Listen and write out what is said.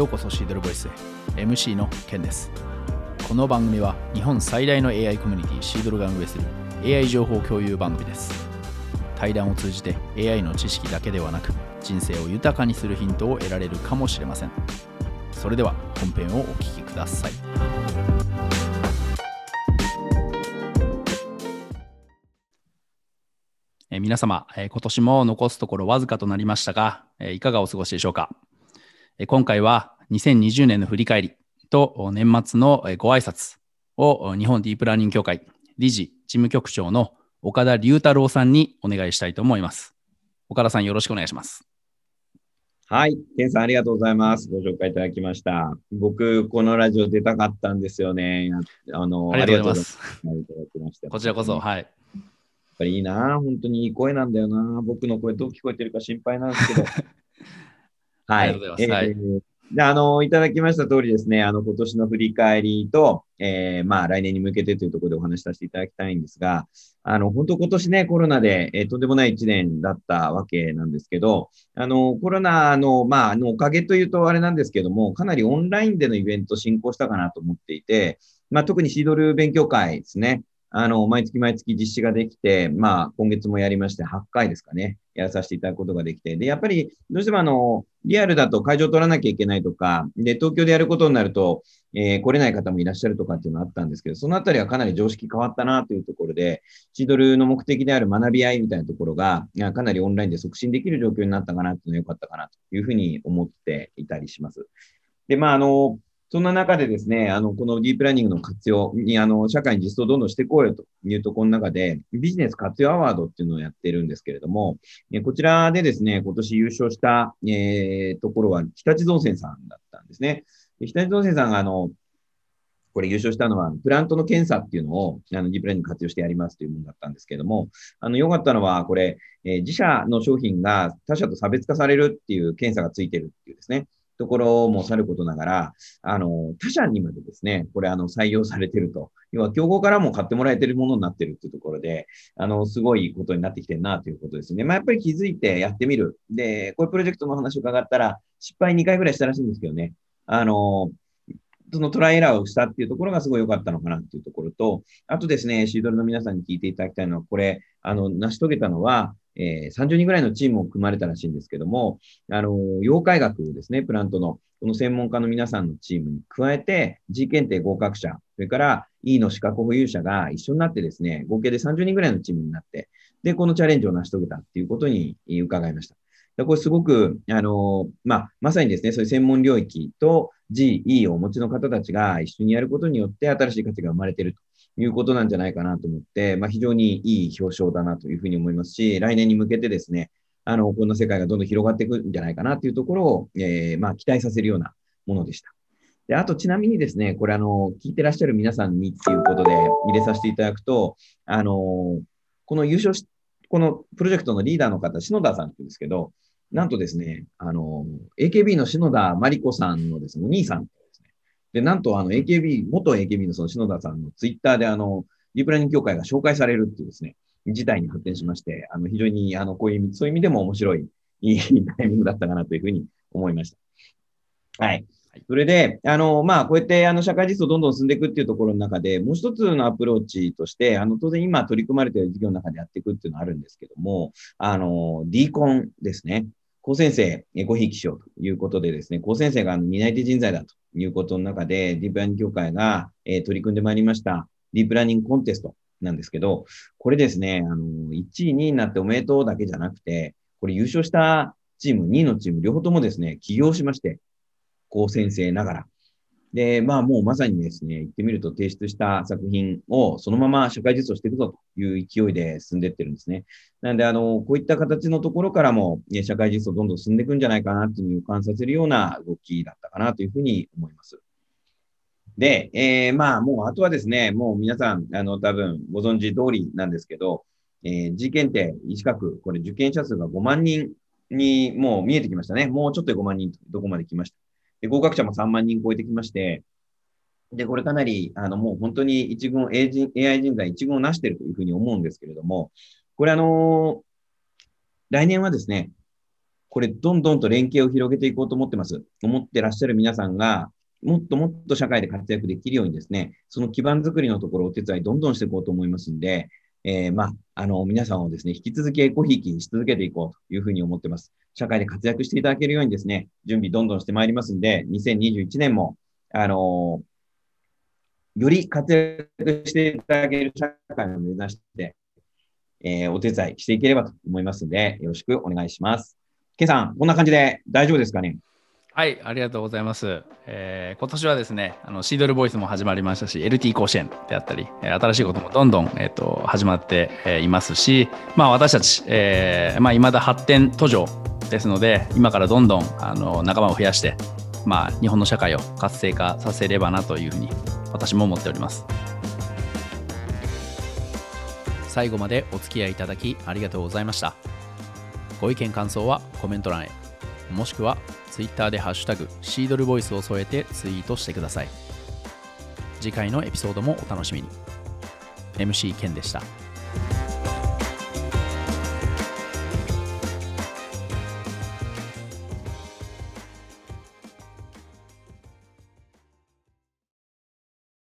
ようこそシードルボイスへ。MC のケンです。この番組は日本最大の AI コミュニティシードルが運営する AI 情報共有番組です。対談を通じて AI の知識だけではなく人生を豊かにするヒントを得られるかもしれません。それでは本編をお聞きください。え皆様、え今年も残すところわずかとなりましたが、えいかがお過ごしでしょうか？えー今回は2020年の振り返りとお年末のえーご挨拶をお日本ディープラーニング協会理事事務局長の岡田龍太郎さんにお願いしたいと思います。岡田さんよろしくお願いします。はい。ケンさん、ありがとうございます。ご紹介いただきました。僕、このラジオ出たかったんですよね。あの、ありがとうございます。こちらこそ、やっはい。ぱりいいな。本当にいい声なんだよな。僕の声どう聞こえてるか心配なんですけど。はい。ありがとうございますえーであの、いただきました通りですね、あの、今年の振り返りと、えーまあ、来年に向けてというところでお話しさせていただきたいんですが、あの、本当今年ね、コロナで、えーとんでもない1年だったわけなんですけど、あの、コロナの、まあ、あの、おかげというとあれなんですけども、かなりオンラインでのイベント進行したかなと思っていて、まあ、特にシードル勉強会ですね。あの、毎月毎月実施ができて、まあ、今月もやりまして、8回ですかね、やらさせていただくことができて、で、やっぱり、どうしてもあの、リアルだと会場を取らなきゃいけないとか、で、東京でやることになると、えー来れない方もいらっしゃるとかっていうのがあったんですけど、そのあたりはかなり常識変わったなというところで、シードルの目的である学び合いみたいなところが、かなりオンラインで促進できる状況になったかなっていうのは良かったかなというふうに思っていたりします。で、まあ、あの、そんな中でですね、あの、このディープラーニングの活用に、あの、社会に実装をどんどんしていこうよというところの中で、ビジネス活用アワードっていうのをやってるんですけれども、えこちらでですね、今年優勝した、えーところは、日立造船さんだったんですね。で日立造船さんが、あの、これ優勝したのは、プラントの検査っていうのを、あの、ディープラーニング活用してやりますというものだったんですけれども、あの、良かったのは、これ、えー自社の商品が他社と差別化されるっていう検査がついてるっていうですね、ところもさることながら、あの、他社にまでですね、これ、あの、採用されてると。要は、競合からも買ってもらえてるものになってるっていうところで、あの、すごいことになってきてるなということですね。まあ、やっぱり気づいてやってみる。で、こういうプロジェクトの話を伺ったら、失敗2回ぐらいしたらしいんですけどね。あの、そのトライエラーをしたっていうところがすごい良かったのかなっていうところと、あとですね、シードルの皆さんに聞いていただきたいのは、これ、あの、成し遂げたのは、えー30人ぐらいのチームを組まれたらしいんですけども、あの、妖怪学ですね、プラントの、この専門家の皆さんのチームに加えて、G 検定合格者、それから E の資格保有者が一緒になってですね、合計で30人ぐらいのチームになって、で、このチャレンジを成し遂げたっていうことに伺いました。でこれすごく、あの、まあ、まさにですね、そういう専門領域と G、E をお持ちの方たちが一緒にやることによって新しい価値が生まれているということなんじゃないかなと思って、まあ、非常にいい表彰だなというふうに思いますし、来年に向けてですね、あの、こんな世界がどんどん広がっていくんじゃないかなというところを、えーまあ、期待させるようなものでした。で、あと、ちなみにですね、これ、あの、聞いてらっしゃる皆さんにっていうことで入れさせていただくと、あの、この優勝、このプロジェクトのリーダーの方、篠田さんって言うんですけど、なんとですね、あの、AKB の篠田真理子さんのですね、お兄さんですね。で、なんと、あの、AKB、元 AKB のその篠田さんのツイッターで、あの、ディープラーニング協会が紹介されるっていうですね、事態に発展しまして、あの、非常に、あの、こういう、そういう意味でも面白い、いいタイミングだったかなというふうに思いました。はい。それで、あの、まあ、こうやって、あの、社会実装どんどん進んでいくっていうところの中で、もう一つのアプローチとして、あの、当然今取り組まれている事業の中でやっていくっていうのはあるんですけども、あの、D コンですね。高先生、えごひいきしようということでですね、高先生が担い手人材だということの中で、ディープラーニング協会が、えー取り組んでまいりました、ディープラーニングコンテストなんですけど、これですね、あの、1位、2位になっておめでとうだけじゃなくて、これ優勝したチーム、2位のチーム、両方ともですね、起業しまして、高先生ながら。で、まあもうまさにですね、言ってみると提出した作品をそのまま社会実装していくぞという勢いで進んでいってるんですね。なんで、あの、こういった形のところからも、ね社会実装どんどん進んでいくんじゃないかなっていうのを予感させるような動きだったかなというふうに思います。で、えーまあもうあとはですね、もう皆さん、あの、多分ご存知通りなんですけど、えー、G 検定、医資格、これ受験者数が5万人にもう見えてきましたね。もうちょっと5万人、どこまで来ました。で、合格者も3万人超えてきまして、で、これかなり、あの、もう本当に一軍、AI 人 AI 人材一軍をなしているというふうに思うんですけれども、これあの来年はですね、これ、どんどんと連携を広げていこうと思ってます。思ってらっしゃる皆さんが、もっともっと社会で活躍できるようにですね、その基盤づくりのところをお手伝いどんどんしていこうと思いますんで、えー、まあ、あの、皆さんをですね、引き続きエコひいきにし続けていこうというふうに思ってます。社会で活躍していただけるようにですね、準備どんどんしてまいりますんで、2021年も、あのー、より活躍していただける社会を目指して、えー、お手伝いしていければと思いますので、よろしくお願いします。ケさん、こんな感じで大丈夫ですかね？はい、ありがとうございます。えー、今年はですね、あのシードルボイスも始まりましたし、LT 甲子園であったり、新しいこともどんどん、えーと、始まっていますし、まあ、私たち、えーまあ、未だ発展途上ですので、今からどんどんあの仲間を増やして、まあ、日本の社会を活性化させればなというふうに私も思っております。最後までお付き合いいただきありがとうございました。ご意見感想はコメント欄へもしくは Twitter でハッシュタグシードルボイスを添えてツイートしてください次回のエピソードもお楽しみに MC ケンでした